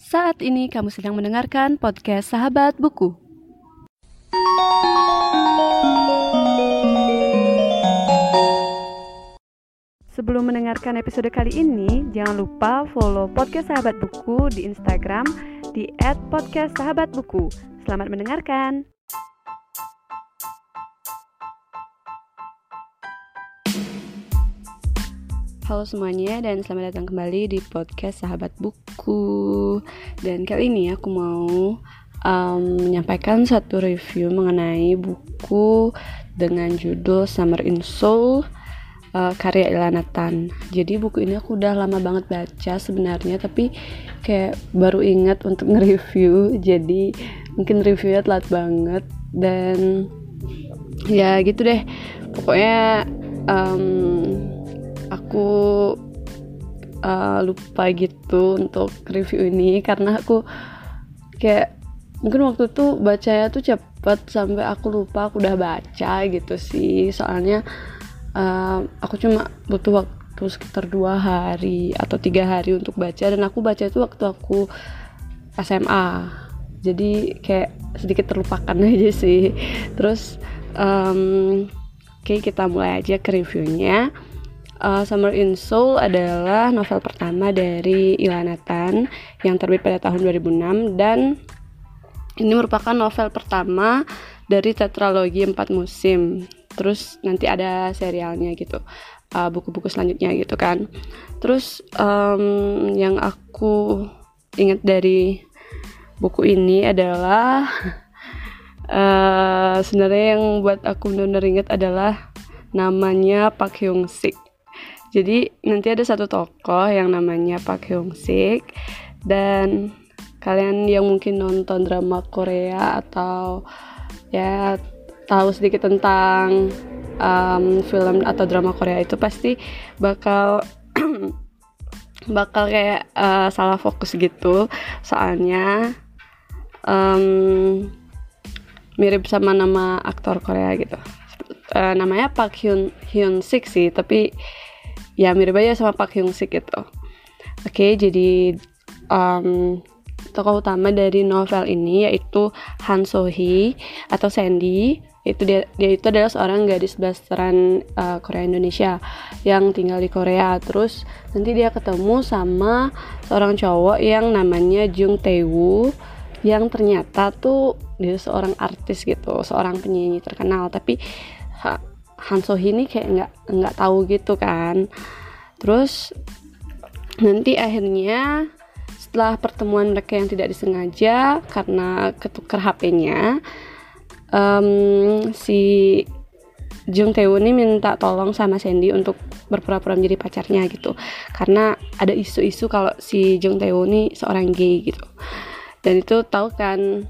Saat ini kamu sedang mendengarkan podcast Sahabat Buku. Sebelum mendengarkan episode kali ini, jangan lupa follow podcast Sahabat Buku di Instagram di @podcastsahabatbuku. Selamat mendengarkan. Halo semuanya dan selamat datang kembali di podcast Sahabat Buku. Dan kali ini aku mau um, menyampaikan satu review mengenai buku dengan judul Summer in Soul uh, karya Ilanatan. Jadi buku ini aku udah lama banget baca sebenarnya, tapi kayak baru ingat untuk nge-review. Jadi mungkin reviewnya telat banget dan ya gitu deh. Pokoknya um, aku uh, lupa gitu untuk review ini karena aku kayak mungkin waktu itu bacanya tuh cepet sampai aku lupa aku udah baca gitu sih. Soalnya uh, aku cuma butuh waktu sekitar dua hari atau tiga hari untuk baca dan aku baca itu waktu aku SMA jadi kayak sedikit terlupakan aja sih. Terus um, oke okay, kita mulai aja ke reviewnya Uh, Summer in Soul adalah novel pertama dari Ilanatan yang terbit pada tahun 2006 dan ini merupakan novel pertama dari tetralogi empat musim. Terus nanti ada serialnya gitu, uh, buku-buku uh, selanjutnya gitu kan. Terus um, yang aku ingat dari buku ini adalah uh, sebenarnya yang buat aku benar-benar ingat adalah namanya Pak Hyung Sik jadi nanti ada satu tokoh yang namanya Pak Hyung Sik dan kalian yang mungkin nonton drama Korea atau ya tahu sedikit tentang um, film atau drama Korea itu pasti bakal bakal kayak uh, salah fokus gitu. Soalnya um, mirip sama nama aktor Korea gitu. Uh, namanya Pak Hyun Hyun Sik sih tapi ya mirip aja sama Pak Hyung Sik gitu. Oke okay, jadi um, tokoh utama dari novel ini yaitu Han So Hee atau Sandy. Itu dia dia itu adalah seorang gadis blasteran uh, Korea Indonesia yang tinggal di Korea. Terus nanti dia ketemu sama seorang cowok yang namanya Jung Tae Woo yang ternyata tuh dia seorang artis gitu seorang penyanyi terkenal. Tapi Han ini kayak nggak nggak tahu gitu kan. Terus nanti akhirnya setelah pertemuan mereka yang tidak disengaja karena ketukar HP-nya um, si Jung Tae Won ini minta tolong sama Sandy untuk berpura-pura menjadi pacarnya gitu. Karena ada isu-isu kalau si Jung Tae Won ini seorang gay gitu. Dan itu tahu kan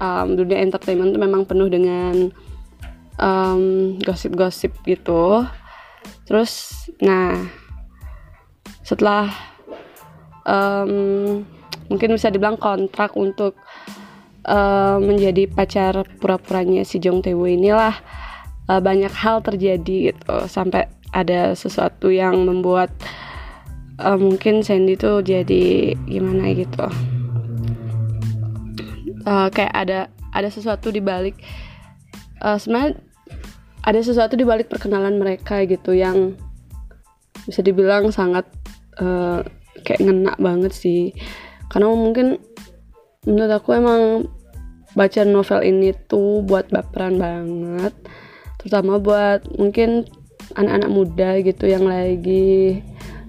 um, dunia entertainment itu memang penuh dengan gosip-gosip um, gitu. Terus nah setelah um, mungkin bisa dibilang kontrak untuk uh, menjadi pacar pura-puranya si Jong Tae Woo inilah uh, banyak hal terjadi gitu. Sampai ada sesuatu yang membuat uh, mungkin Sandy tuh jadi gimana gitu. Uh, kayak ada ada sesuatu di balik uh, sebenarnya ada sesuatu di balik perkenalan mereka gitu yang bisa dibilang sangat uh, kayak ngena banget sih. Karena mungkin menurut aku emang baca novel ini tuh buat baperan banget. Terutama buat mungkin anak-anak muda gitu yang lagi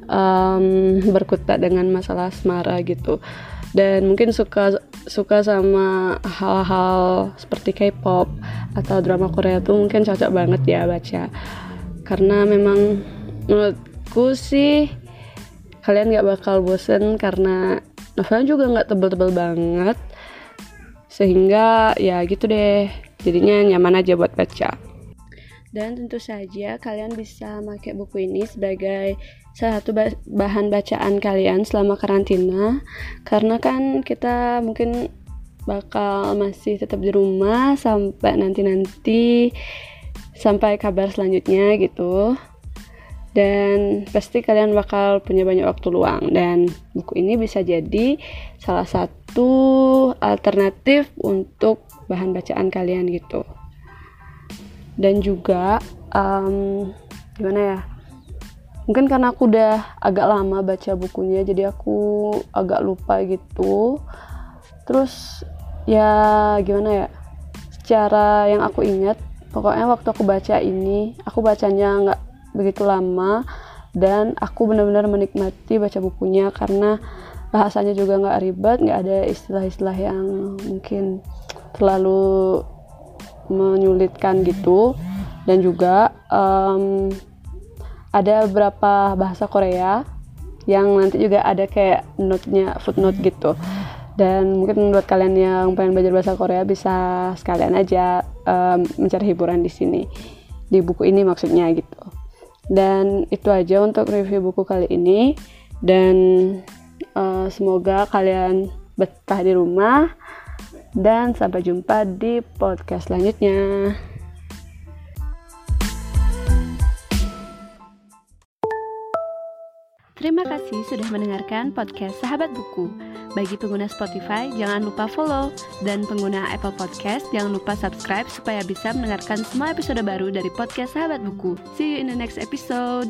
um, berkutat dengan masalah asmara gitu dan mungkin suka suka sama hal-hal seperti K-pop atau drama Korea tuh mungkin cocok banget ya baca. Karena memang menurutku sih kalian nggak bakal bosen karena novelnya juga nggak tebel-tebel banget. Sehingga ya gitu deh jadinya nyaman aja buat baca dan tentu saja kalian bisa pakai buku ini sebagai salah satu bahan bacaan kalian selama karantina. Karena kan kita mungkin bakal masih tetap di rumah sampai nanti-nanti sampai kabar selanjutnya gitu. Dan pasti kalian bakal punya banyak waktu luang. Dan buku ini bisa jadi salah satu alternatif untuk bahan bacaan kalian gitu dan juga um, gimana ya mungkin karena aku udah agak lama baca bukunya jadi aku agak lupa gitu. Terus ya gimana ya secara yang aku ingat pokoknya waktu aku baca ini aku bacanya nggak begitu lama dan aku benar-benar menikmati baca bukunya karena bahasanya juga nggak ribet nggak ada istilah-istilah yang mungkin terlalu menyulitkan gitu. Dan juga um, ada beberapa bahasa Korea yang nanti juga ada kayak note-nya footnote gitu. Dan mungkin buat kalian yang pengen belajar bahasa Korea bisa sekalian aja um, mencari hiburan di sini. Di buku ini maksudnya gitu. Dan itu aja untuk review buku kali ini. Dan uh, semoga kalian betah di rumah dan sampai jumpa di podcast selanjutnya. Terima kasih sudah mendengarkan podcast Sahabat Buku. Bagi pengguna Spotify, jangan lupa follow. Dan pengguna Apple Podcast, jangan lupa subscribe supaya bisa mendengarkan semua episode baru dari podcast Sahabat Buku. See you in the next episode.